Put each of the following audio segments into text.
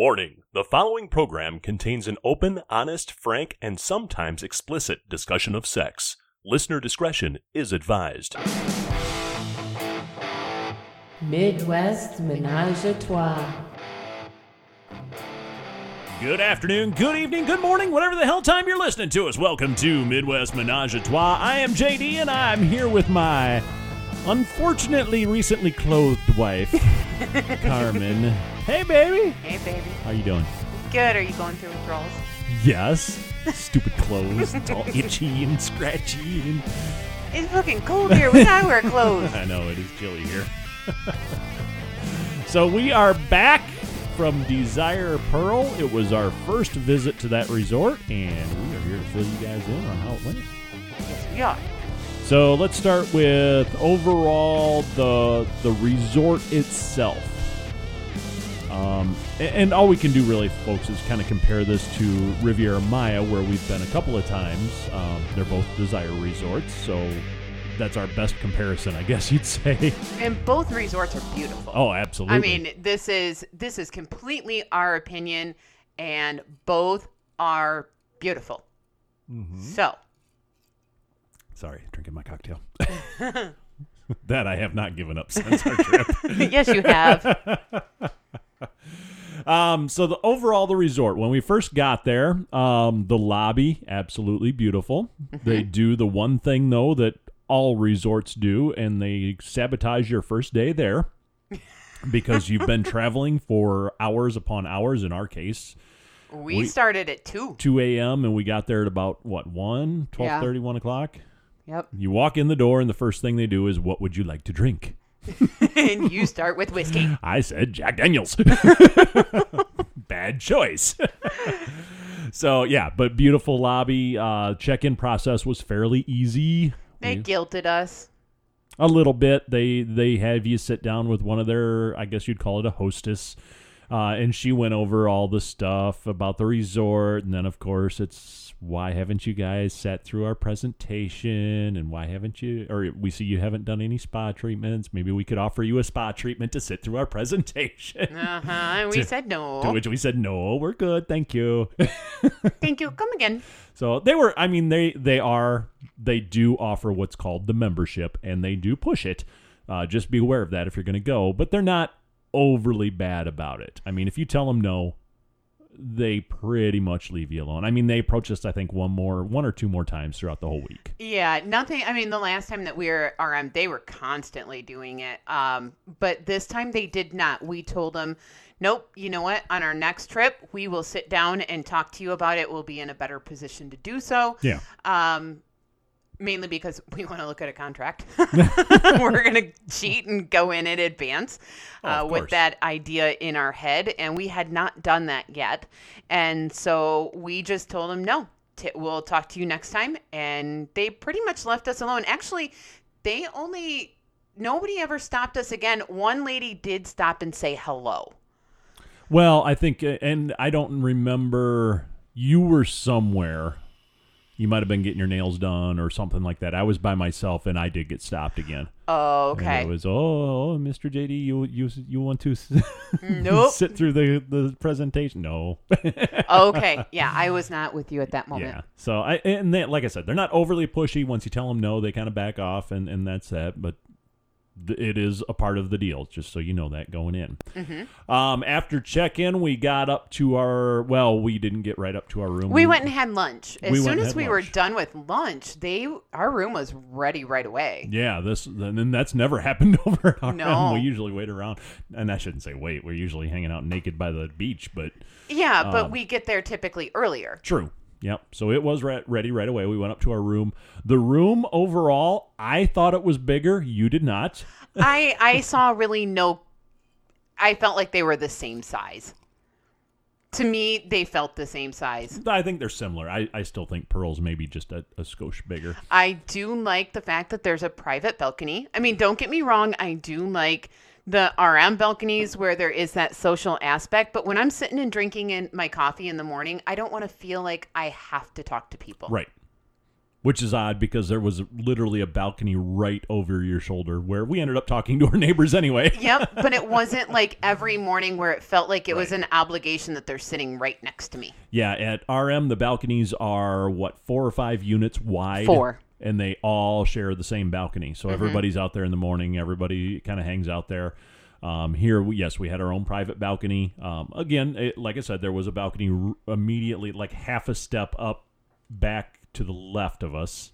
Warning the following program contains an open, honest, frank, and sometimes explicit discussion of sex. Listener discretion is advised. Midwest Menage a Trois. Good afternoon, good evening, good morning, whatever the hell time you're listening to us. Welcome to Midwest Menage a Trois. I am JD and I'm here with my unfortunately recently clothed wife, Carmen. Hey, baby. Hey, baby. How you doing? Good. Are you going through withdrawals? Yes. Stupid clothes. It's all itchy and scratchy. And... It's fucking cold here. We gotta wear clothes. I know, it is chilly here. so we are back from Desire Pearl. It was our first visit to that resort, and we are here to fill you guys in on how it went. yes, we are. So let's start with overall the the resort itself. Um, and all we can do really, folks, is kind of compare this to Riviera Maya, where we've been a couple of times. Um, they're both Desire resorts, so that's our best comparison, I guess you'd say. And both resorts are beautiful. Oh, absolutely. I mean, this is this is completely our opinion, and both are beautiful. Mm-hmm. So, sorry, drinking my cocktail. that I have not given up since our trip. yes, you have. Um, so the overall the resort when we first got there, um, the lobby absolutely beautiful. They do the one thing though that all resorts do, and they sabotage your first day there because you've been traveling for hours upon hours. In our case, We, We- started at two. 2 a.m. and we got there at about what 1, 12:30, 1 o'clock. Yep. You walk in the door, and the first thing they do is, "What would you like to drink?" and you start with whiskey. I said Jack Daniels. Bad choice. so yeah, but beautiful lobby. Uh, check-in process was fairly easy. They We- guilted us. a little bit. They they have you sit down with one of their, I guess you'd call it a hostess, uh, and she went over all the stuff about the resort, and then of course it's why haven't you guys sat through our presentation, and why haven't you, or we see you haven't done any spa treatments. Maybe we could offer you a spa treatment to sit through our presentation. Uh huh. And we To- said To which we said, no, we're good, thank you. Thank you. Come again. So they were. I mean, they they are. They do offer what's called the membership, and they do push it. Uh, just be aware of that if you're going to go. But they're not overly bad about it. I mean, if you tell them no, they pretty much leave you alone. I mean, they approached us, I think, one more, one or two more times throughout the whole week. Yeah, nothing. I mean, the last time that we were RM, they were constantly doing it. Um, but this time they did not. We told them, nope. You know what? On our next trip, we will sit down and talk to you about it. We'll be in a better position to do so. Yeah. Um, mainly because we want to look at a contract. We're going to cheat and go in in advance Oh, uh, with that idea in our head. And we had not done that yet. And so we just told them, no, t- we'll talk to you next time. And they pretty much left us alone. Actually, they only, nobody ever stopped us again. One lady did stop and say hello. Well, I think, uh, and I don't remember. You were somewhere. You might have been getting your nails done or something like that. I was by myself, and I did get stopped again. Oh, And okay. it was oh, oh Mr. JD, you you you want to Nope. sit through the the presentation? No. okay. Yeah, I was not with you at that moment. yeah. So I and they, like I said, they're not overly pushy. Once you tell them no, they kind of back off, and and that's that. But it is a part of the deal, just so you know that going in. Mm-hmm. Um, after check in, we got up to our well, we didn't get right up to our room. We went and had lunch. As We soon as we were done with lunch, they our room was ready right away. Yeah, this and then that's never happened over at RM. No. We usually wait around, and I shouldn't say wait. We're usually hanging out naked by the beach, but Yeah, but Um, we get there typically earlier. True. Yep. So it was re- ready right away. We went up to our room. The room overall, I thought it was bigger. You did not. I I saw really no I felt like they were the same size. To me, they felt the same size. I think they're similar. I, I still think Pearl's maybe just a, a skosh bigger. I do like the fact that there's a private balcony. I mean, don't get me wrong, I do like the RM balconies where there is that social aspect, but when I'm sitting and drinking in my coffee in the morning, I don't want to feel like I have to talk to people. Right. which is odd because there was literally a balcony right over your shoulder where we ended up talking to our neighbors anyway. Yep, but it wasn't like every morning where it felt like it was an obligation that they're sitting right next to me. Yeah, at RM, the balconies are what four or five units wide. Four. Mm-hmm. and they all share the same balcony. So everybody's out there in the morning. Everybody kind of hangs out there. Um, here, we, yes, we had our own private balcony. Um, again, it, like I said, there was a balcony r- immediately, like half a step up, back to the left of us.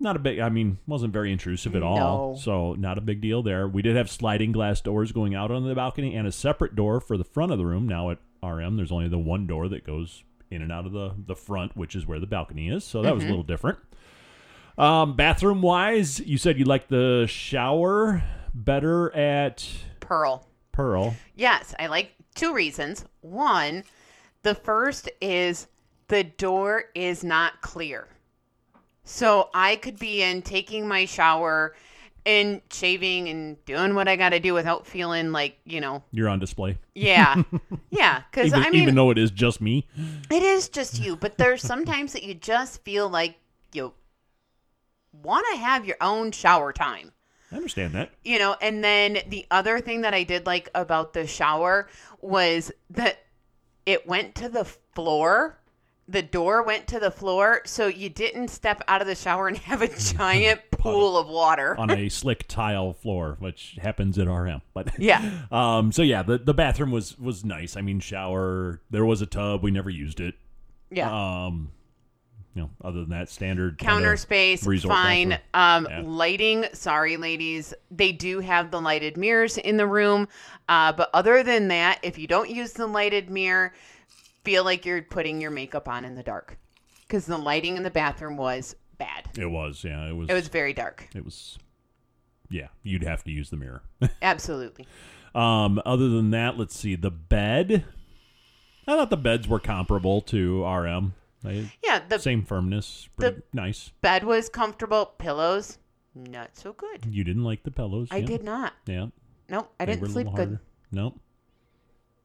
Not a big. I mean, wasn't very intrusive at all. No. So not a big deal there. We did have sliding glass doors going out on the balcony and a separate door for the front of the room. Now at RM, there's only the one door that goes in and out of the the front, which is where the balcony is. So that was a little different. Um, bathroom wise, you said you like the shower better at Pearl. Pearl. Yes, I like two reasons. One, the first is the door is not clear. So I could be in taking my shower and shaving and doing what I got to do without feeling like, you know, You're on display, yeah. yeah, even, I mean even though it is just me. it is just you, but there's sometimes that you just feel like you want to have your own shower time I understand that. you know and then the other thing that i did like about the shower was that it went to the floor the door went to the floor so you didn't step out of the shower and have a giant pool of water on a slick tile floor, which happens at RM. But yeah um, so yeah, the the bathroom was was nice. I mean, shower. There was a tub. We never used it. yeah Um, you know, other than that, standard counter space fine um Yeah. lighting sorry ladies they do have the lighted mirrors in the room uh but other than that if you don't use the lighted mirror feel like you're putting your makeup on in the dark because the lighting in the bathroom was bad It was, yeah. It was. it was very dark It was. Yeah, you'd have to use the mirror. absolutely um, other than that, let's see. The bed. I thought the beds were comparable to RM. They, yeah the same firmness. Pretty nice. bed was comfortable pillows not so good You didn't like the pillows. i yeah. did not Yeah. nope i they didn't sleep good. Nope.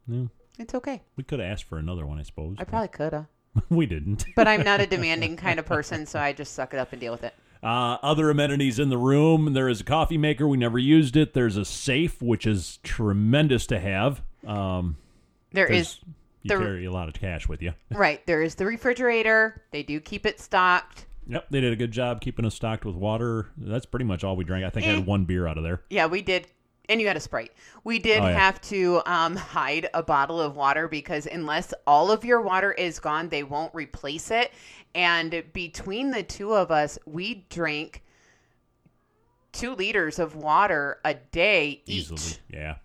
No. it's okay We could have asked for another one, I suppose. i probably could have we didn't. but i'm not a demanding kind of person so i just suck it up and deal with it Uh, other amenities in the room. There is a coffee maker. We never used it. There's a safe, which is tremendous to have. Um, There is you the- carry a lot of cash with you. Right. There is the refrigerator. They do keep it stocked. Yep, they did a good job keeping us stocked with water. That's pretty much all we drank. I think I had one beer out of there. Yeah, we did. And you had a Sprite. We did Oh, yeah. have to um, hide a bottle of water because unless all of your water is gone, they won't replace it. And between the two of us, we drank two liters of water a day each. Easily, yeah.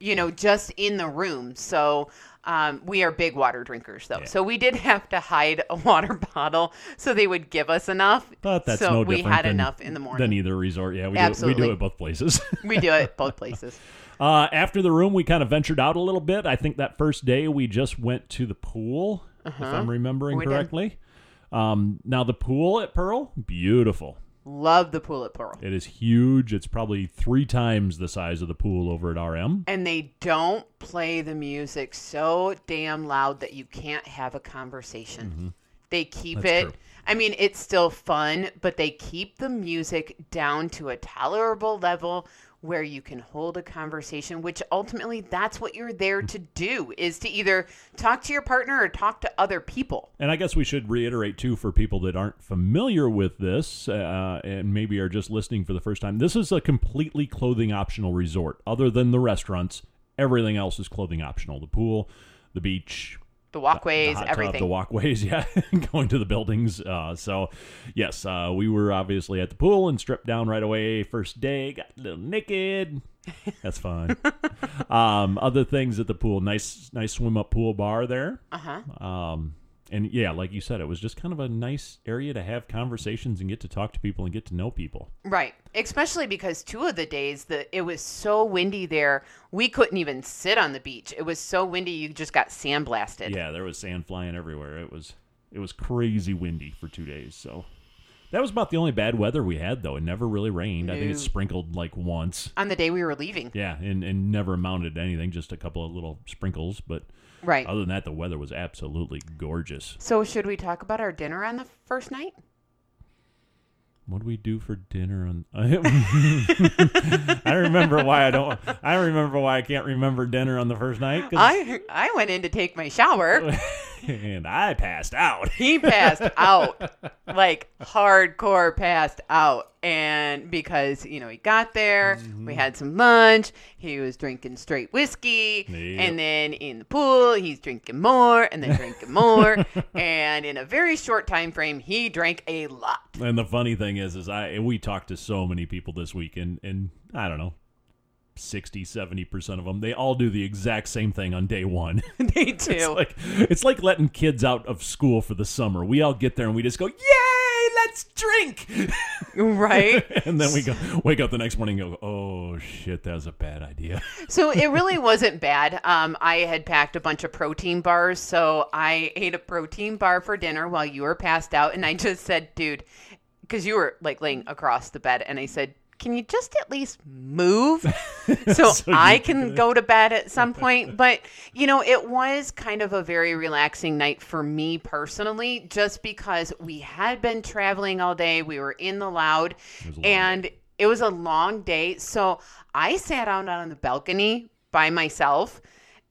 you know, just in the room. So um, we are big water drinkers, though. Yeah. So we did have to hide a water bottle so they would give us enough. But that's so no we had than, enough in the morning. than either resort. Yeah, we do, it, we do it both places. we do it both places. uh, after the room, we kind of ventured out a little bit. I think that first day we just went to the pool, if I'm remembering Uh-huh. We correctly. Um, now the pool at Pearl, beautiful. Love the pool at Pearl. It is huge. It's probably three times the size of the pool over at RM. And they don't play the music so damn loud that you can't have a conversation. They keep Mm-hmm. That's it. true. I mean, it's still fun, but they keep the music down to a tolerable level where you can hold a conversation, which ultimately that's what you're there to do is to either talk to your partner or talk to other people. And I guess we should reiterate too for people that aren't familiar with this uh, and maybe are just listening for the first time. This is a completely clothing optional resort. Other than the restaurants, everything else is clothing optional. The pool, the beach, The the walkways, hot everything. tub, the walkways, yeah, going to the buildings. Uh, so, yes, uh, we were obviously at the pool and stripped down right away. First day, got a little naked. That's fun. um, other things at the pool, nice, nice swim up pool bar there. uh-huh. Um, and yeah, like you said, it was just kind of a nice area to have conversations and get to talk to people and get to know people. Right. Especially because two of the days that it was so windy there, we couldn't even sit on the beach. It was so windy you just got sandblasted. Yeah, there was sand flying everywhere. It was it was crazy windy for two days. So that was about the only bad weather we had, though. It never really rained. I think it sprinkled like once. On the day we were leaving. Yeah, and, and never amounted to anything, just a couple of little sprinkles. But Right. other than that, the weather was absolutely gorgeous. So should we talk about our dinner on the first night? what do we do for dinner on I remember why I don't I remember why I can't remember dinner on the first night 'cause- I I went in to take my shower. and I passed out. He passed out, like hardcore passed out, and because you know he got there, Mm-hmm. we had some lunch. He was drinking straight whiskey, Yep. and then in the pool he's drinking more, and then drinking more, and in a very short time frame he drank a lot. And the funny thing is is I we talked to so many people this week and and I don't know 60 70% of them they all do the exact same thing on day 1. they it's do. like it's like letting kids out of school for the summer. We all get there and we just go, "Yay, let's drink." right. and then we go wake up the next morning and go, "Oh shit, that was a bad idea." So it really wasn't bad. Um, I had packed a bunch of protein bars, so I ate a protein bar for dinner while you were passed out, and I just said, "Dude," because you were like laying across the bed, and I said, "Can you just at least move so, So I can- go to bed at some point?" But you know, it was kind of a very relaxing night for me personally, just because we had been traveling all day. We were in the loud, was a long and it was a long day. So I sat out on the balcony by myself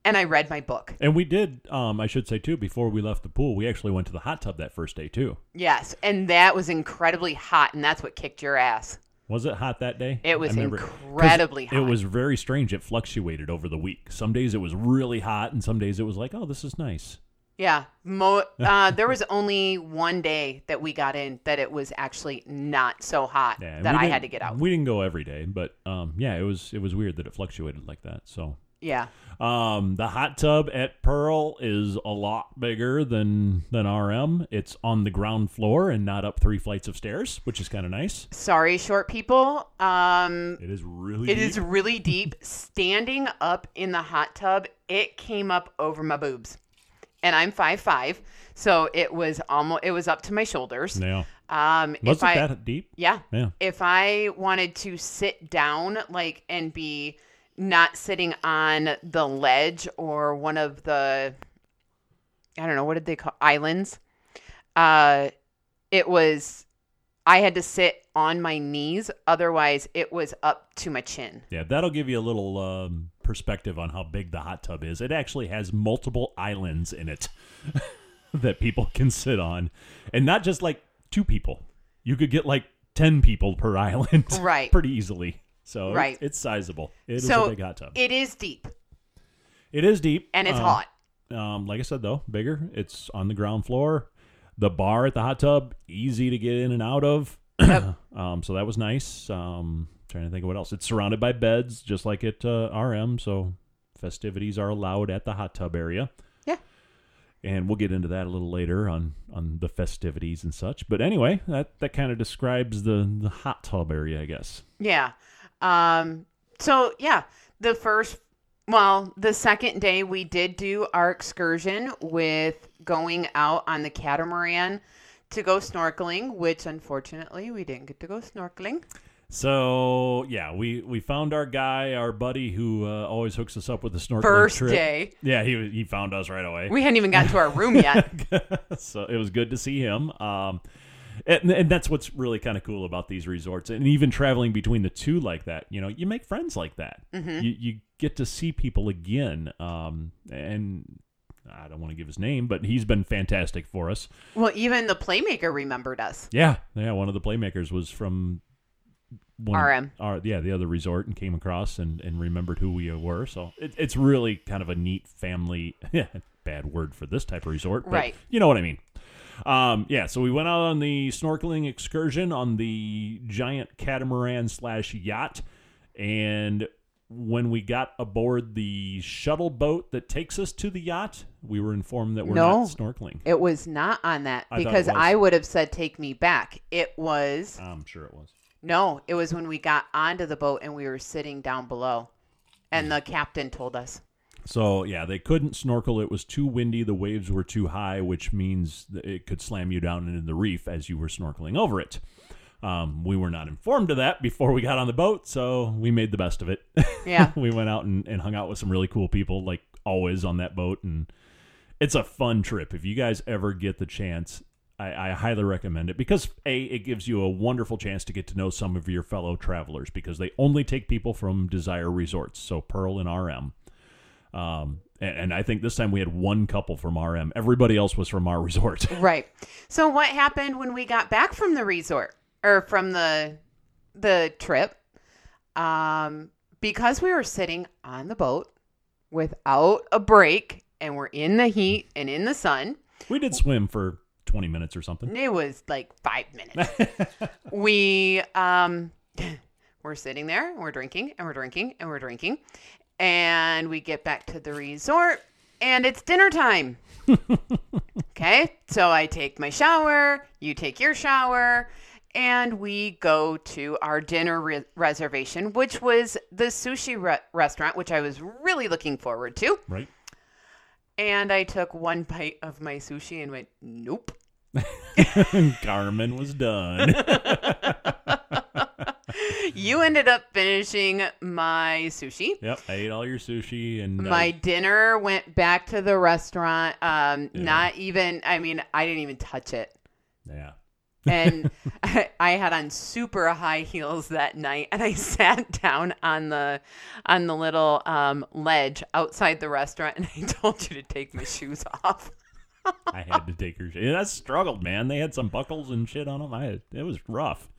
and I read my book. And we did um I should say too before we left the pool, we actually went to the hot tub that first day too. Yes. And that was incredibly hot. And that's what kicked your ass. Was it hot that day? It was incredibly It hot. It was very strange. It fluctuated over the week. Some days it was really hot, and some days it was like, "Oh, this is nice." Yeah. Mo- uh, there was only one day that we got in that it was actually not so hot Yeah, that I had to get out. We didn't go every day, but um, yeah, it was it was weird that it fluctuated like that. So, yeah. um, the hot tub at Pearl is a lot bigger than than RM. It's on the ground floor and not up three flights of stairs, which is kind of nice. Sorry, short people. Um, It is really It is deep. really deep. Standing up in the hot tub, it came up over my boobs. And I'm five five, so it was almost it was up to my shoulders. Yeah, Um, was it I that deep? yeah, Yeah. if I wanted to sit down like and be not sitting on the ledge or one of the I don't know what did they call islands. Uh, it was I had to sit on my knees, otherwise it was up to my chin. Yeah, that'll give you a little um, perspective on how big the hot tub is. It actually has multiple islands in it that people can sit on, and not just like two people. You could get like ten people per island, Right. Pretty easily. So it's- Right. it's, sizable. It is so a big hot tub. it is deep it is deep and it's um, hot. Um, like I said though, bigger. It's on the ground floor. The bar at the hot tub easy to get in and out of. um, so that was nice. Um, trying to think of what else. It's surrounded by beds, just like at uh, RM. So festivities are allowed at the hot tub area. Yeah. And we'll get into that a little later on on the festivities and such. But anyway, that that kind of describes the the hot tub area, I guess. Yeah. Um so yeah, the first well, the second day we did do our excursion with going out on the catamaran to go snorkeling, which unfortunately we didn't get to go snorkeling. So yeah, we we found our guy, our buddy who uh, always hooks us up with the snorkeling First trip. day. Yeah, he he found us right away. We hadn't even gotten to our room yet. so it was good to see him. Um, and, and that's what's really kind of cool about these resorts, and even traveling between the two like that. You know, you make friends like that. You you get to see people again. Um, and I don't want to give his name, but he's been fantastic for us. well, even the playmaker remembered us. Yeah, yeah. One of the playmakers was from one of- RM. our- yeah, the other resort, and came across and, and remembered who we were. So it, it's really kind of a neat family. bad word for this type of resort, but Right. you know what I mean. Um, yeah, so we went out on the snorkeling excursion on the giant catamaran slash yacht, and when we got aboard the shuttle boat that takes us to the yacht, we were informed that we're No. not snorkeling. It was not on that I because. I would have said take me back. It was I'm sure it was. no, it was when we got onto the boat and we were sitting down below. And the captain told us. So yeah, they couldn't snorkel. It was too windy. The waves were too high, which means it could slam you down into the reef as you were snorkeling over it. Um, we were not informed of that before we got on the boat, so we made the best of it. Yeah. we went out and, and hung out with some really cool people, like always on that boat, and it's a fun trip. If you guys ever get the chance, I, I highly recommend it because a it gives you a wonderful chance to get to know some of your fellow travelers because they only take people from Desire Resorts, so Pearl and RM. Um, and, and I think this time we had one couple from RM. Everybody else was from our resort. Right. So what happened when we got back from the resort or from the the trip? Um, because we were sitting on the boat without a break and we're in the heat and in the sun. we did swim for twenty minutes or something. It was like five minutes. we um we're sitting there, and we're drinking and we're drinking and we're drinking. And we get back to the resort and it's dinner time. okay. So I take my shower, you take your shower, and we go to our dinner re- reservation, which was the sushi re- restaurant, which I was really looking forward to. Right. And I took one bite of my sushi and went, nope. Carmen was done. you ended up finishing my sushi. yep. I ate all your sushi and uh, My dinner went back to the restaurant. Um, Yeah. Not even, I mean, I didn't even touch it. yeah. And I, I had on super high heels that night, and I sat down on the on the little um, ledge outside the restaurant, and I told you to take my shoes off. I had to take her. And I struggled, man. They had some buckles and shit on them. I it was rough.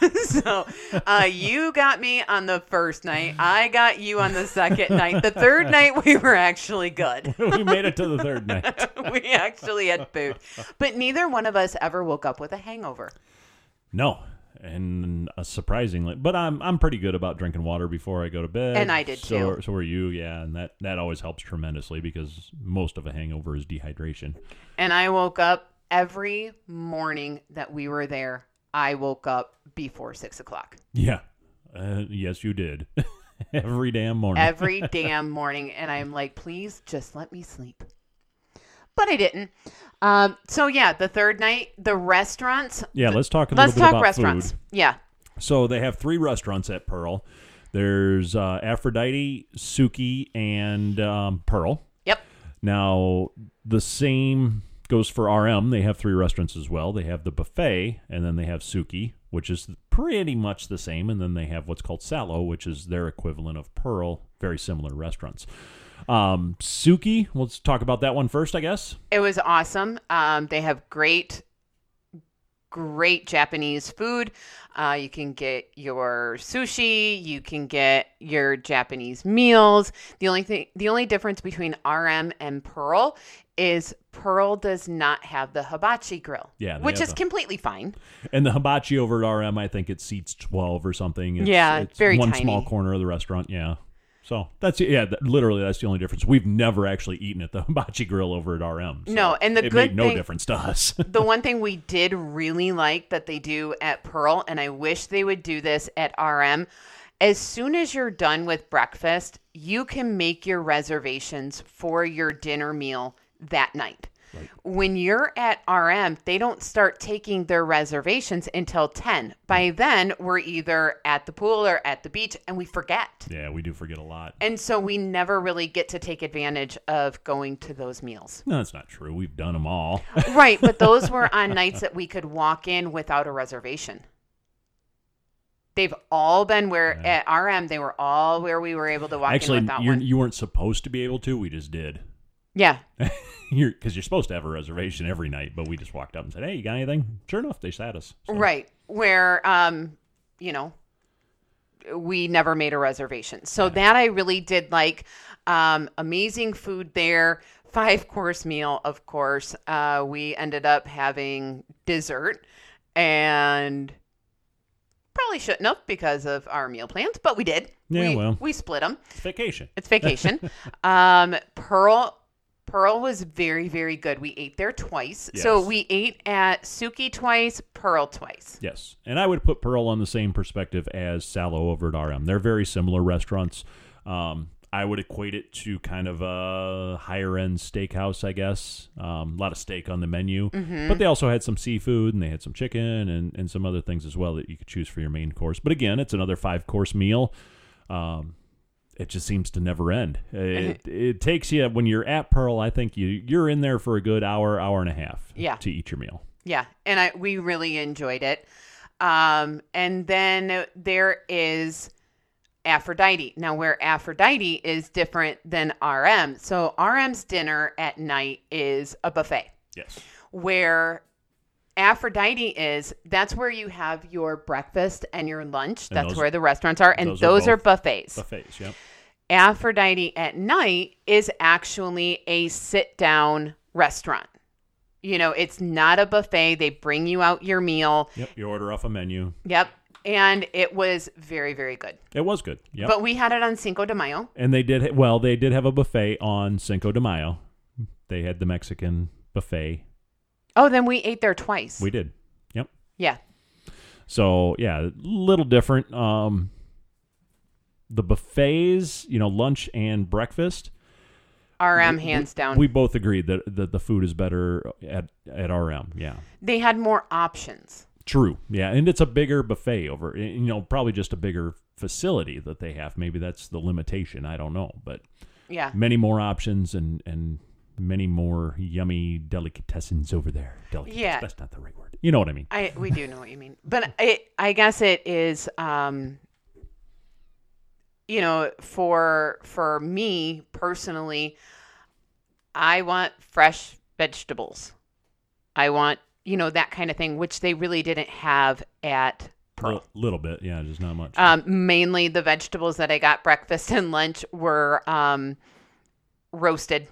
so uh, you got me on the first night. I got you on the second night. The third night we were actually good. we made it to the third night. we actually had food, but neither one of us ever woke up with a hangover. No, and uh, surprisingly, but I'm I'm pretty good about drinking water before I go to bed. And I did so, too. So are you? Yeah, and that that always helps tremendously because most of a hangover is dehydration. And I woke up every morning that we were there. I woke up before six o'clock Yeah. Uh, yes, you did. Every damn morning. every damn morning, and I'm like, please just let me sleep. But I didn't. Um, so yeah, the third night, the restaurants. yeah, let's talk a little Let's bit talk about restaurants. food. Yeah. So they have three restaurants at Pearl. There's uh, Aphrodite, Suki, and um, Pearl. Yep. Now, the same goes for RM. They have three restaurants as well. They have the buffet, and then they have Suki, which is pretty much the same. And then they have what's called Salo, which is their equivalent of Pearl. Very similar restaurants. Um, Suki, let's talk about that one first, I guess. It was awesome. Um, they have great, great Japanese food. Uh, you can get your sushi. You can get your Japanese meals. The only thing, the only difference between RM and Pearl is Pearl does not have the hibachi grill, Yeah, which is completely fine. And the hibachi over at RM, I think it seats 12 or something. It's, Yeah, it's very one tiny. small corner of the restaurant. Yeah. So that's yeah, that, literally that's the only difference. We've never actually eaten at the hibachi grill over at RM. so No, and the it good made no thing- difference to us. the one thing we did really like that they do at Pearl, and I wish they would do this at RM, as soon as you're done with breakfast, you can make your reservations for your dinner meal that night. When you're at RM, they don't start taking their reservations until 10. By then, we're either at the pool or at the beach, and we forget. yeah, we do forget a lot. And so we never really get to take advantage of going to those meals. No, that's not true. We've done them all. Right, but those were on nights that we could walk in without a reservation. They've all been where Yeah. at RM they were all where we were able to walk actually, in without one. you weren't supposed to be able to. We just did. Yeah, You're because you're supposed to have a reservation every night, but we just walked up and said, "Hey, you got anything?" Sure enough, they sat us. So, right. Where um, you know, we never made a reservation. So that I really did like. Um, amazing food there. Five course meal, of course. Uh, we ended up having dessert and probably shouldn't have because of our meal plans, but we did. Yeah, we, well. we split them. It's vacation. It's vacation. um, Pearl Pearl was very very good. We ate there twice. So we ate at Suki twice, Pearl twice. Yes, and I would put Pearl on the same perspective as Salo over at RM. They're very similar restaurants. Um, I would equate it to kind of a higher end steakhouse, I guess. Um, a lot of steak on the menu, but they also had some seafood and they had some chicken and, and some other things as well that you could choose for your main course. But again, it's another five course meal. Um, it just seems to never end. It, it takes you when you're at Pearl. I think you you're in there for a good hour, hour and a half Yeah. to eat your meal. Yeah, and I we really enjoyed it. Um, and then there is Aphrodite. Now, where Aphrodite is different than RM. So RM's dinner at night is a buffet. Yes. Where Aphrodite is, that's where you have your breakfast and your lunch. And That's those- where the restaurants are, and those those, are are, buffets. Buffets. Yep. Aphrodite at night is actually a sit down restaurant. You know, it's not a buffet. They bring you out your meal. Yep. You order off a menu. Yep. And it was very, very good. It was good. Yep. But we had it on Cinco de Mayo. and they did. Well, they did have a buffet on Cinco de Mayo. They had the Mexican buffet. Oh, then we ate there twice. We did. Yep. yeah. So yeah, a little different. Um, the buffets, you know, lunch and breakfast. RM we- hands down. We both agreed that, that the food is better at at RM. Yeah, they had more options. true. Yeah, and it's a bigger buffet over. You know, probably just a bigger facility that they have. Maybe that's the limitation. I don't know, but Yeah. many more options and and many more yummy delicatessens over there. Delicatessen, Yeah. that's not the right word. You know what I mean? I we do know what you mean, but it, I guess it is, um, you know, for for me personally, I want fresh vegetables. I want you know that kind of thing, which they really didn't have at Pearl. Little, little bit, yeah, just not much. Um, mainly the vegetables that I got breakfast and lunch were um, roasted.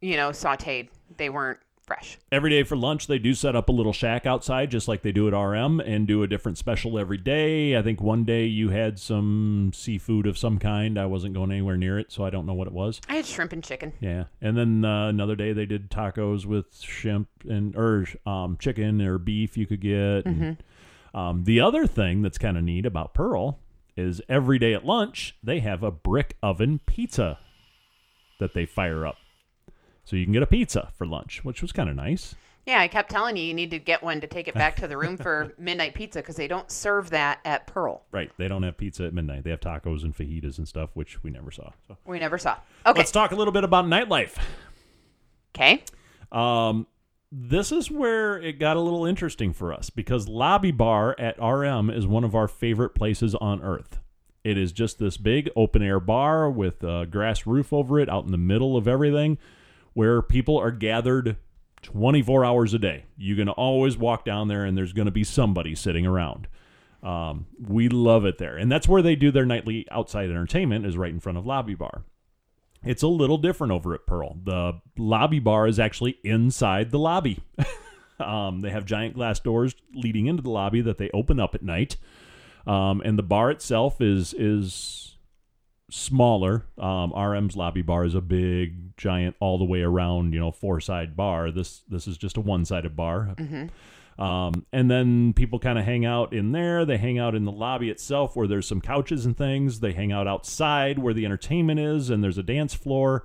You know, sautéed. They weren't fresh. every day for lunch they do set up a little shack outside just like they do at RM and do a different special every day. I think one day you had some seafood of some kind. I wasn't going anywhere near it, so I don't know what it was. I had shrimp and chicken. Yeah. And then uh, another day they did tacos with shrimp and or um, chicken or beef you could get. And, um, the other thing that's kind of neat about Pearl is every day at lunch they have a brick oven pizza that they fire up. So you can get a pizza for lunch, which was kind of nice. Yeah, I kept telling you you need to get one to take it back to the room for midnight pizza because they don't serve that at Pearl. Right. They don't have pizza at midnight. They have tacos and fajitas and stuff, which we never saw. So We never saw. Okay. let's talk a little bit about nightlife. Okay. Um, this is where it got a little interesting for us because Lobby Bar at RM is one of our favorite places on earth. It is just this big open air bar with a grass roof over it out in the middle of everything where people are gathered 24 hours a day. You can always walk down there and there's going to be somebody sitting around. Um, we love it there. And that's where they do their nightly outside entertainment is right in front of Lobby Bar. It's a little different over at Pearl. The lobby bar is actually inside the lobby. um, they have giant glass doors leading into the lobby that they open up at night. Um, and the bar itself is is smaller. Um, RM's lobby bar is a big, giant, all the way around, you know, four side bar. This this is just a one sided bar. Um, and then people kind of hang out in there. They hang out in the lobby itself where there's some couches and things. They hang out outside where the entertainment is, and there's a dance floor.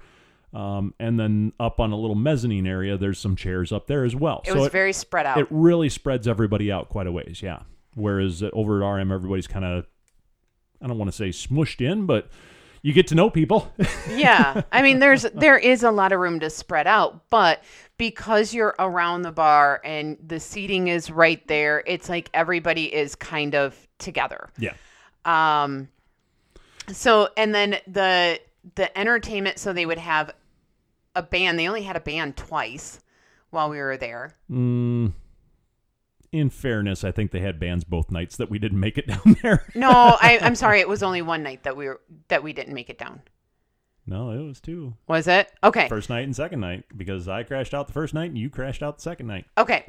Um, and then up on a little mezzanine area, there's some chairs up there as well. It so was it, very spread out. it really spreads everybody out quite a ways, yeah. Whereas over at RM, everybody's kind of, I don't want to say smushed in, but you get to know people. yeah. I mean, there's there is a lot of room to spread out, but because you're around the bar and the seating is right there, it's like everybody is kind of together. yeah. Um, so and then the the entertainment. So they would have a band. They only had a band twice while we were there. Mm, in fairness, I think they had bands both nights that we didn't make it down there. No, I, I'm sorry. It was only one night that we were that we didn't make it down. no, it was two. Was it? Okay. First night and second night because I crashed out the first night and you crashed out the second night. Okay.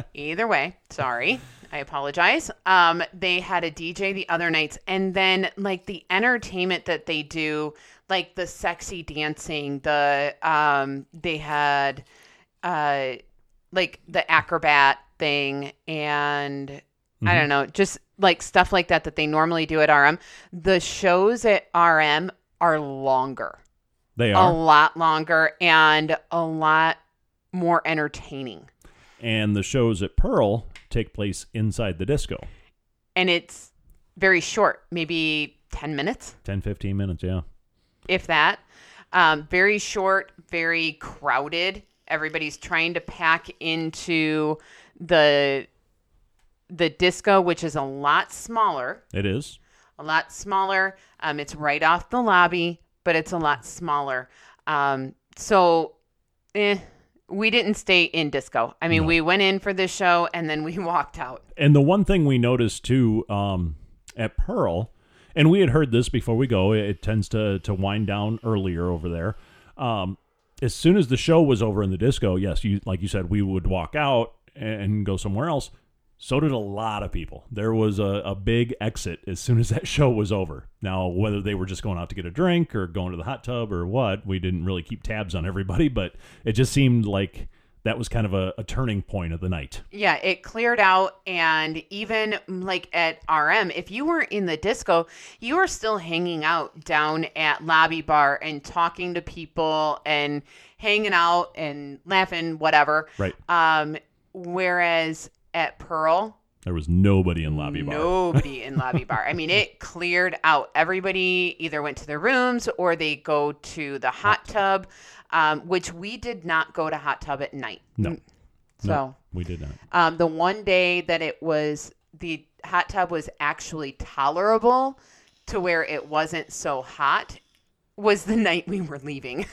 Either way, sorry. I apologize. Um, they had a DJ the other nights, and then like the entertainment that they do, like the sexy dancing, the um, they had uh, like the acrobat thing, and I don't know, just like stuff like that that they normally do at RM. The shows at RM are longer, They are a lot longer, and a lot more entertaining. And the shows at Pearl take place inside the disco. and it's very short, maybe 10 minutes, 10, 15 minutes, yeah. if that. Um, very short, very crowded. Everybody's trying to pack into the the disco, which is a lot smaller, It is. a lot smaller. Um, it's right off the lobby, but it's a lot smaller. Um, so, eh, we didn't stay in disco. I mean, No. we went in for this show and then we walked out. And the one thing we noticed too um, at Pearl, and we had heard this before we go, it, it tends to to wind down earlier over there. Um, as soon as the show was over in the disco, yes, you like you said, we would walk out and go somewhere else. So did a lot of people. There was a, a big exit as soon as that show was over. Now, whether they were just going out to get a drink or going to the hot tub or what, we didn't really keep tabs on everybody, but it just seemed like that was kind of a, a turning point of the night. Yeah, it cleared out. And even like at RM, if you were in the disco, you were still hanging out down at Lobby Bar and talking to people and hanging out and laughing, whatever. Right. Um, whereas at Pearl, There was nobody in lobby bar. Nobody in lobby bar. I mean, it cleared out. Everybody either went to their rooms or they go to the hot tub, um, which we did not go to hot tub at night. No. So No, we did not. um, the one day that it was the hot tub was actually tolerable to where it wasn't so hot was the night we were leaving.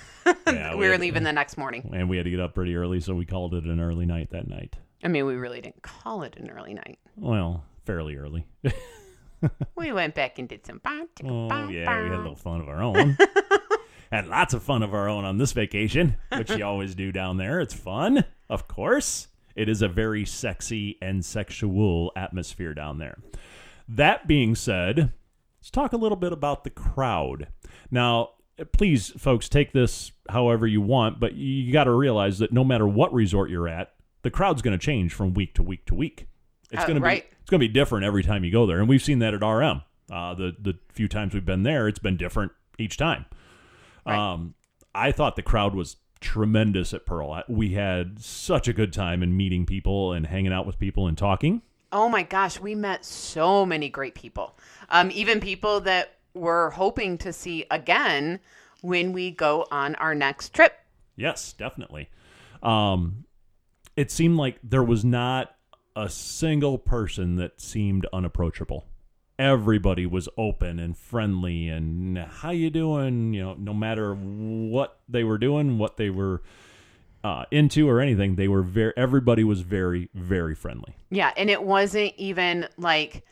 Yeah, we we were had- leaving the next morning. And we had to get up pretty early, so we called it an early night that night. I mean, we really didn't call it an early night. Well, fairly early. We went back and did some. oh, yeah, we had a little fun of our own. Had lots of fun of our own on this vacation, which you always do down there. It's fun, of course. It is a very sexy and sexual atmosphere down there. That being said, let's talk a little bit about the crowd. Now, please, folks, take this however you want, but you got to realize that no matter what resort you're at, the crowd's going to change from week to week to week. It's Uh, going to be it's going to be different every time you go there, and we've seen that at RM. Uh, the the few times we've been there, it's been different each time. Right. Um, I thought the crowd was tremendous at Pearl. We had such a good time in meeting people and hanging out with people and talking. Oh my gosh, we met so many great people. Um, even people that we're hoping to see again when we go on our next trip. Yes, definitely. Um, it seemed like there was not a single person that seemed unapproachable. Everybody was open and friendly and how you doing? You know, no matter what they were doing, what they were uh, into or anything, they were very. Everybody was very, very friendly. Yeah, and it wasn't even like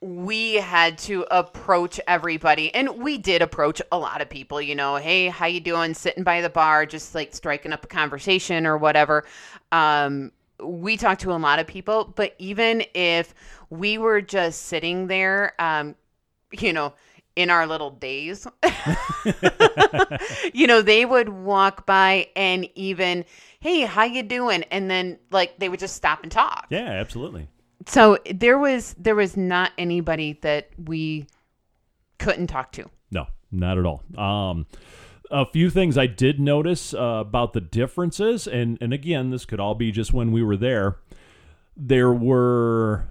we had to approach everybody and we did approach a lot of people you know hey how you doing sitting by the bar just like striking up a conversation or whatever um we talked to a lot of people but even if we were just sitting there um you know in our little days you know they would walk by and even hey how you doing and then like they would just stop and talk Yeah, absolutely. so there was there was not anybody that we couldn't talk to No, not at all. Um, a few things I did notice uh, about the differences, and and again, this could all be just when we were there. There were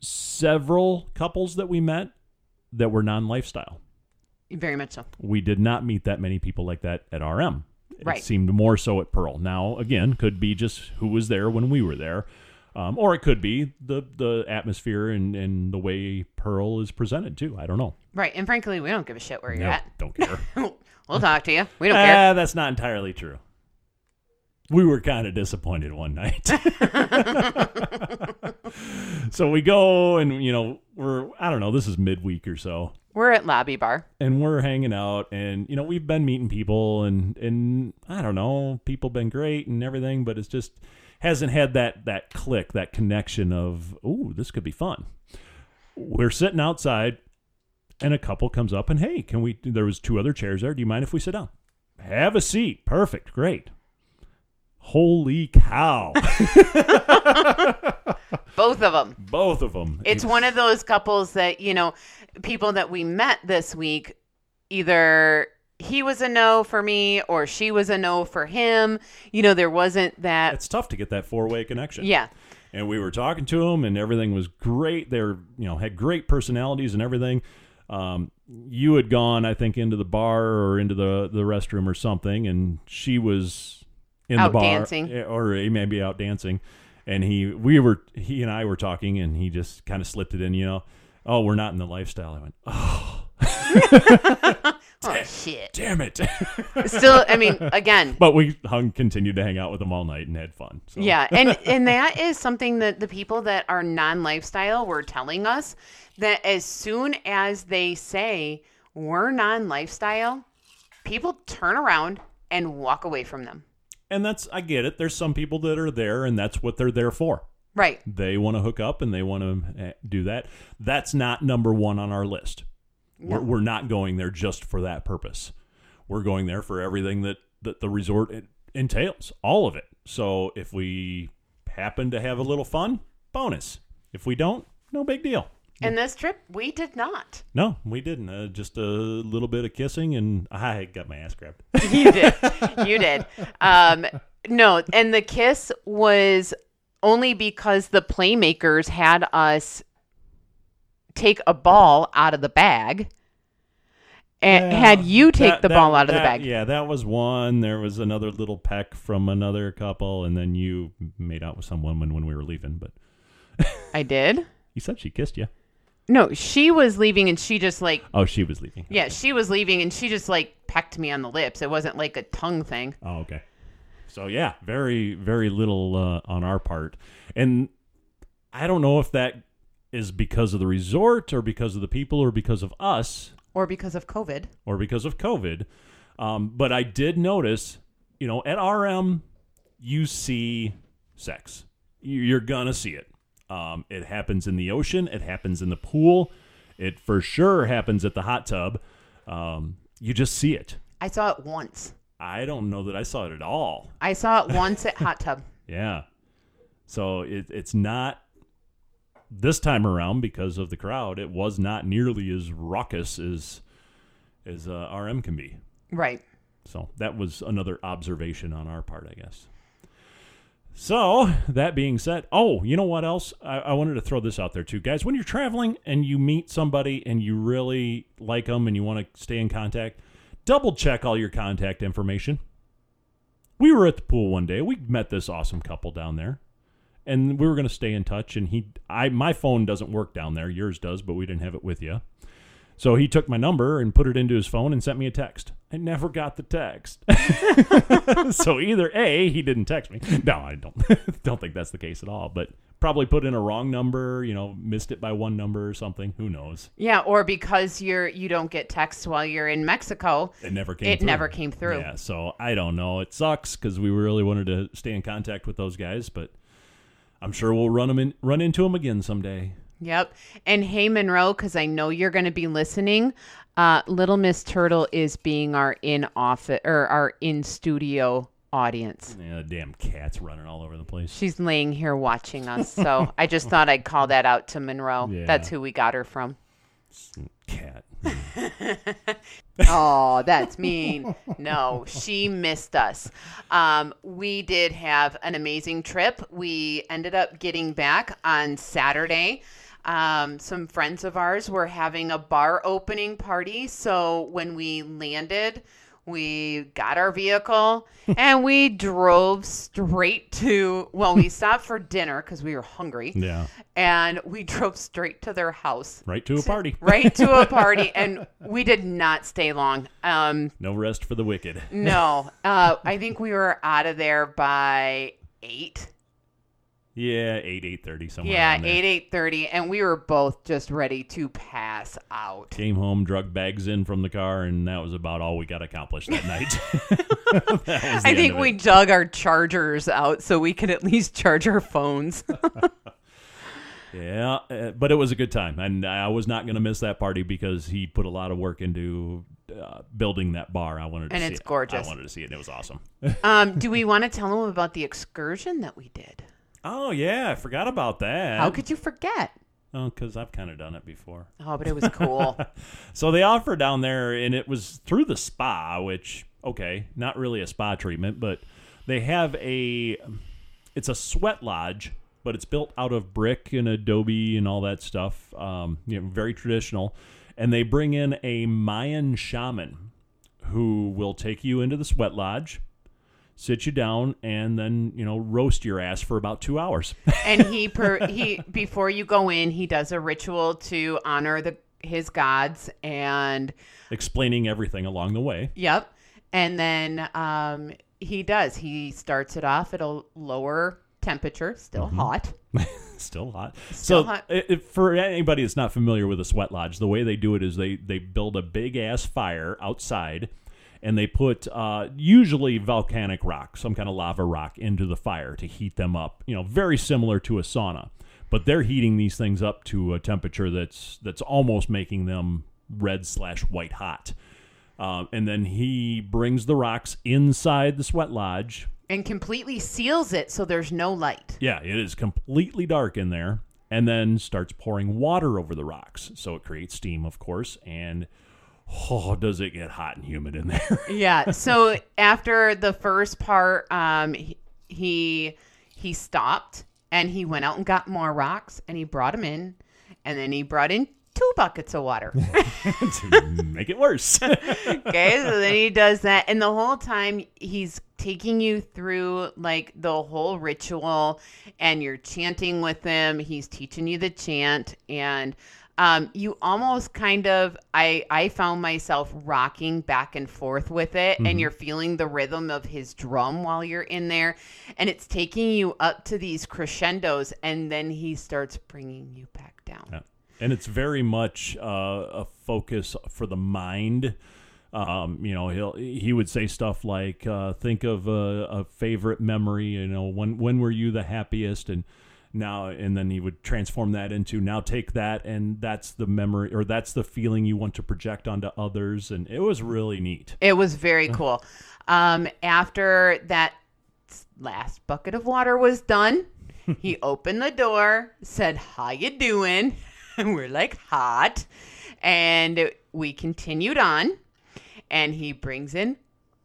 several couples that we met that were non-lifestyle. very much so We did not meet that many people like that at RM. Right. It seemed more so at Pearl. Now, again, could be just who was there when we were there. Um, or it could be the the atmosphere and, and the way Pearl is presented too. I don't know. right and frankly we don't give a shit where you're No, at don't care. we'll talk to you we don't care Ah, that's not entirely true. We were kind of disappointed one night. so we go and you know, we're I don't know, this is midweek or so. we're at lobby bar And we're hanging out and you know, we've been meeting people and and I don't know, people been great and everything, but it's just hasn't had that that click, that connection of, "Ooh, this could be fun." We're sitting outside and a couple comes up and, "Hey, can we there was two other chairs there. Do you mind if we sit down?" Have a seat. Perfect. Great. Holy cow. both of them Both of them. it's one of those couples that you know people that we met this week either he was a no for me or she was a no for him you know there wasn't that It's tough to get that four-way connection. yeah and we were talking to them and everything was great they're you know had great personalities and everything um, you had gone i think into the bar or into the the restroom or something and she was in Out the bar, dancing. eh, or he may out dancing. And he, we were, he and I were talking, and he just kind of slipped it in, you know. Oh, we're not in the lifestyle. I went, oh, Oh shit. damn it! Still, I mean, again, but we hung, continued to hang out with them all night and had fun. So. Yeah, and and that is something that the people that are non-lifestyle were telling us that as soon as they say we're non-lifestyle, people turn around and walk away from them. and that's I get it. There's some people that are there, and that's what they're there for. Right. They want to hook up and they want to eh, do that. That's not number one on our list. We're, we're not going there just for that purpose. We're going there for everything that, that the resort entails, all of it. So if we happen to have a little fun, bonus. If we don't, no big deal. And this trip, we did not. No, we didn't. Uh, just a little bit of kissing, and I got my ass grabbed. You did. you did. Um, no, and the kiss was only because the playmakers had us take a ball out of the bag and Yeah, had you take that- the that- ball out of the bag. Yeah, that was one. There was another little peck from another couple, and then you made out with some woman when we were leaving. But I did. you said she kissed you. No, she was leaving and she just like Oh, she was leaving. yeah, she was leaving and she just like pecked me on the lips. It wasn't like a tongue thing. Oh, okay. So yeah, very very little uh, on our part, and I don't know if that is because of the resort or because of the people or because of us Or because of COVID. or because of COVID. Um, but I did notice, you know, at RM, you see sex. You- You're gonna see it. Um, it happens in the ocean. It happens in the pool. It for sure happens at the hot tub. Um, you just see it. I saw it once. I don't know that I saw it at all. I saw it once at Hot Tub. Yeah. So it, it's not this time around because of the crowd. It was not nearly as raucous as as uh, RM can be. Right. So that was another observation on our part, I guess. So that being said, oh, you know what else? I, I wanted to throw this out there too, guys. When you're traveling and you meet somebody and you really like them and you want to stay in contact, double check all your contact information. We were at the pool one day. We met this awesome couple down there, and we were going to stay in touch. And he, I, my phone doesn't work down there. Yours does, but we didn't have it with you. So he took my number and put it into his phone and sent me a text. I never got the text. so either A, he didn't text me. No, I don't don't think that's the case at all. But probably put in a wrong number, you know, missed it by one number or something. Who knows? Yeah, or because you're you don't get texts while you're in Mexico. It never came It through. never came through. Yeah, so I don't know. It sucks because we really wanted to stay in contact with those guys, but I'm sure we'll run them in, run into them again someday. Yep. And hey, Monroe, because I know you're going to be listening. Uh, Little Miss Turtle is being our in office or our in studio audience. Yeah, damn cats running all over the place. She's laying here watching us, so I just thought I'd call that out to Monroe. Yeah. That's who we got her from. Cat. Oh, that's mean. No, she missed us. Um, we did have an amazing trip. We ended up getting back on Saturday. Um, some friends of ours were having a bar opening party. So when we landed, we got our vehicle and we drove straight to, well, we stopped for dinner because we were hungry. Yeah, And we drove straight to their house right to a party. right to a party and we did not stay long um No rest for the wicked. no uh i think we were out of there by eight Yeah, eight eight thirty somewhere. yeah eight eight thirty and we were both just ready to pass out Came home, drug bags in from the car, and that was about all we got accomplished that night. That i think we dug our chargers out so we could at least charge our phones Yeah, uh, but it was a good time, and I was not going to miss that party because he put a lot of work into uh, building that bar. I wanted to And see it's it. gorgeous. I wanted to see it, and it was awesome. um do we want to tell them about the excursion that we did oh yeah, I forgot about that. how could you forget Oh, because I've kind of done it before. oh but it was cool So they offer down there, and it was through the spa, which okay, not really a spa treatment, but they have a. It's a sweat lodge, but it's built out of brick and adobe and all that stuff. Um, you know, very traditional, and they bring in a Mayan shaman who will take you into the sweat lodge, sit you down, and then you know roast your ass for about two hours. and he per he before you go in, he does a ritual to honor the his gods and explaining everything along the way. Yep. And then um, he does. He starts it off at a lower temperature, still hot. Still hot. Still so hot. i- if, for anybody that's not familiar with a sweat lodge, the way they do it is they they build a big ass fire outside, and they put uh, usually volcanic rock, some kind of lava rock, into the fire to heat them up. You know, very similar to a sauna, but they're heating these things up to a temperature that's that's almost making them red slash white hot. Um, and then he brings the rocks inside the sweat lodge, And completely seals it so there's no light. yeah, it is completely dark in there, and then starts pouring water over the rocks. So it creates steam, of course, and oh, does it get hot and humid in there? Yeah. So after the first part, um, he- he he stopped and he went out and got more rocks and he brought them in, and then he brought in two buckets of water. to make it worse. okay, so then he does that, and the whole time he's taking you through like the whole ritual, and you're chanting with him. He's teaching you the chant, and um, you almost kind of I I found myself rocking back and forth with it, and you're feeling the rhythm of his drum while you're in there, and it's taking you up to these crescendos, and then he starts bringing you back down. Yeah. And it's very much uh, a focus for the mind. Um, you know, he'll he would say stuff like, uh, "Think of a, a favorite memory. You know, when when were you the happiest?" and now and then he would transform that into now take that and that's the memory or that's the feeling you want to project onto others and it was really neat It was very cool. Um, after that last bucket of water was done, he opened the door, said, "How you doing?" And we're like, "Hot," and we continued on. And he brings in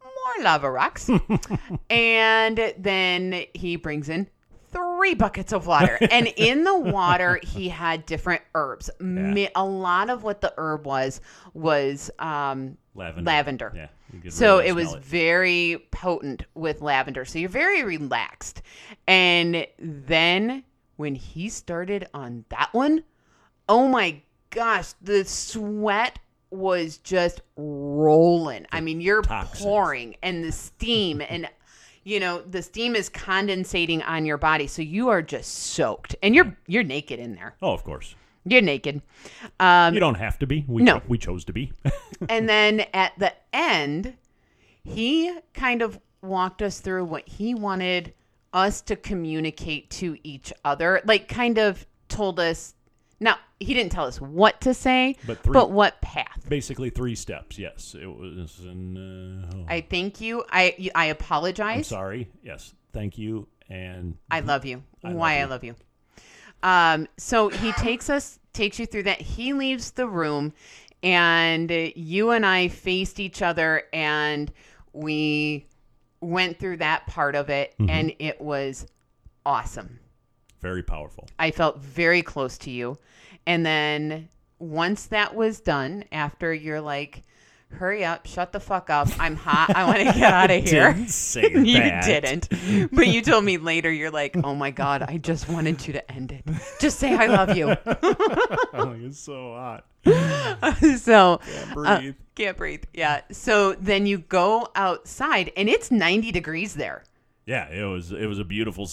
more lava rocks, and then he brings in three buckets of water. and in the water, he had different herbs. Mi- A lot of what the herb was was um, lavender lavender. yeah So really it was smell very potent with lavender. So you're very relaxed. And then when he started on that one, oh my gosh, the sweat was just rolling. I mean, you're toxins. pouring and the steam and you know, the steam is condensating on your body. So you are just soaked. And you're you're naked in there. oh of course You're naked. Um you don't have to be we no. we chose to be and then at the end, he kind of walked us through what he wanted us to communicate to each other. Like, kind of told us. Now, he didn't tell us what to say, But three- but what path. basically three steps yes it was in, uh, oh, I thank you. I I I'm apologize. sorry yes thank you and I love you. love Why I you. love you. Um, so he takes us, takes you through that. He leaves the room, and you and I faced each other, and we went through that part of it, Mm-hmm. and it was awesome. Very powerful I felt very close to you. And then once that was done, after you're like, hurry up, shut the fuck up. I'm hot. I want to get out of here. Didn't say you that. didn't. But you told me later, you're like, oh my God, I just wanted you to end it. Just say I love you. oh, it's so hot. so, Can't uh, breathe. can't breathe. Yeah. So then you go outside and it's 90 degrees there. Yeah, it was it was a beautiful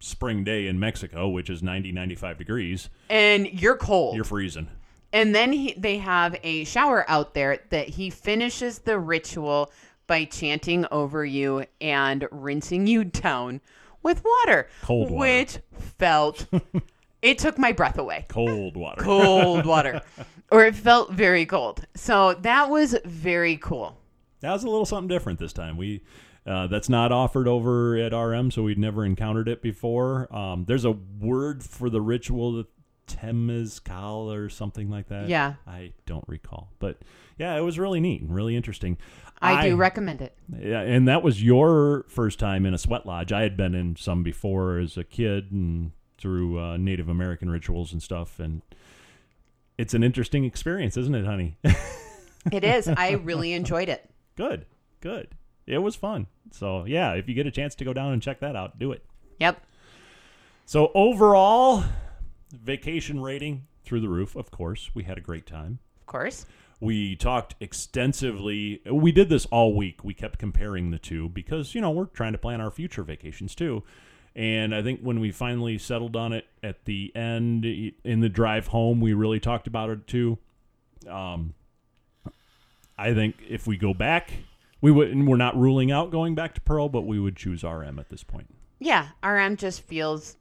spring day in Mexico, which is 90 95 degrees. And you're cold. You're freezing. And then he, they have a shower out there that he finishes the ritual by chanting over you and rinsing you down with water. Cold water. Which felt, it took my breath away. Cold water. Cold water. or it felt very cold. So that was very cool. That was a little something different this time. We uh, that's not offered over at RM, so we'd never encountered it before. Um, there's a word for the ritual, the temazcal or something like that. Yeah. I don't recall, but yeah, it was really neat and really interesting. I, do recommend it. Yeah, and that was your first time in a sweat lodge. I had been in some before as a kid and through uh, Native American rituals and stuff, and it's an interesting experience, isn't it, honey? It is. I really enjoyed it. good, good. It was fun. So yeah, if you get a chance to go down and check that out, do it. Yep. So overall, vacation rating through the roof. Of course, we had a great time. Of course. We talked extensively. We did this all week. We kept comparing the two because, you know, we're trying to plan our future vacations too. And I think when we finally settled on it at the end in the drive home, we really talked about it too. Um, I think if we go back, we would. And we're not ruling out going back to Pearl, but we would choose RM at this point. Yeah, RM just feels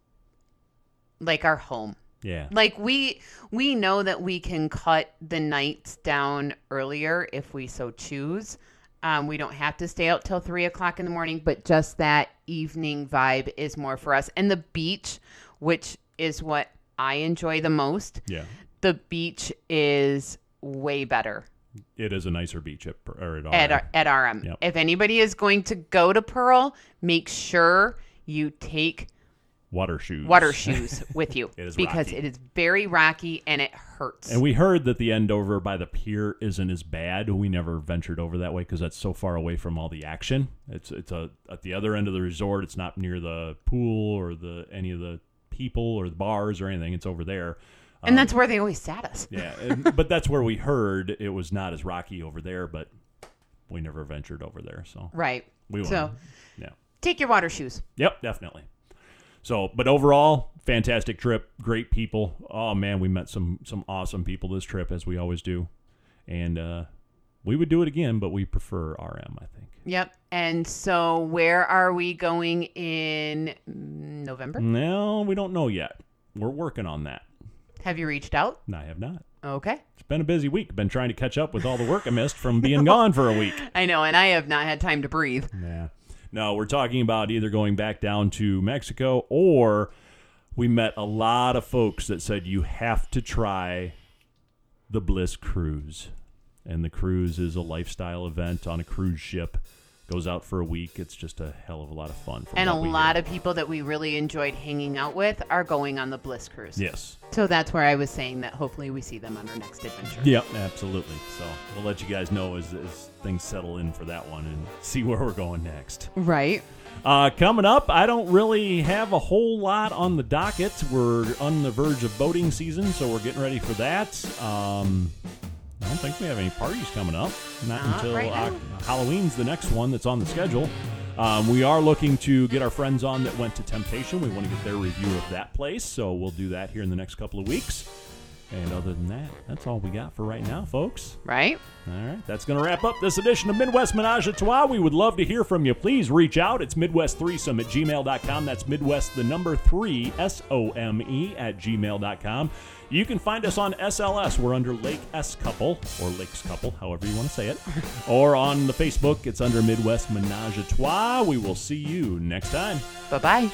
like our home. Yeah. Like we we know that we can cut the nights down earlier if we so choose. Um, we don't have to stay out till three o'clock in the morning, but just that evening vibe is more for us. And the beach, which is what I enjoy the most, Yeah. the beach is way better It is a nicer beach at, or at, at RM. at RM. Yep. If anybody is going to go to Pearl, make sure you take water shoes. water shoes with you It because rocky. it is very rocky and it hurts. And we heard that the end over by the pier isn't as bad. We never ventured over that way because that's so far away from all the action. It's it's a at the other end of the resort. It's not near the pool or the any of the people or the bars or anything. It's over there. And that's where they always sat us. Yeah, and, but that's where we heard it was not as rocky over there. But we never ventured over there, so Right. we went. So yeah. take your water shoes. Yep, definitely. So, but overall, fantastic trip, great people. Oh man, we met some some awesome people this trip as we always do, and uh, we would do it again, but we prefer RM. I think. Yep. And so where are we going in November? No, we don't know yet. We're working on that. Have you reached out? And I have not. Okay. It's been a busy week. Been trying to catch up with all the work I missed from being gone for a week. I know, and I have not had time to breathe. Yeah. No, we're talking about either going back down to Mexico or we met a lot of folks that said you have to try the Bliss Cruise. And the cruise is a lifestyle event on a cruise ship. Goes out for a week. It's just a hell of a lot of fun. And a lot hear. of people that we really enjoyed hanging out with are going on the Bliss Cruise. Yes. So that's where I was saying that hopefully we see them on our next adventure. Yep, absolutely. So we'll let you guys know as, as things settle in for that one and see where we're going next. Right. Uh, coming up, I don't really have a whole lot on the docket. We're on the verge of boating season, so we're getting ready for that. Um, I don't think we have any parties coming up. Not, Not until right uh. Halloween's the next one that's on the schedule. Um, we are looking to get our friends on that went to Temptation. We want to get their review of that place, so we'll do that here in the next couple of weeks. And other than that, that's all we got for right now, folks. Right. All right, that's going to wrap up this edition of Midwest Menage a Trois. We would love to hear from you. Please reach out. It's Midwest3some at gmail.com. That's Midwest, the number three, S O M E, at gmail.com. You can find us on SLS. We're under Lake S Couple, or Lakes Couple, however you want to say it. or on the Facebook, it's under Midwest Menage a Trois. We will see you next time. Bye bye.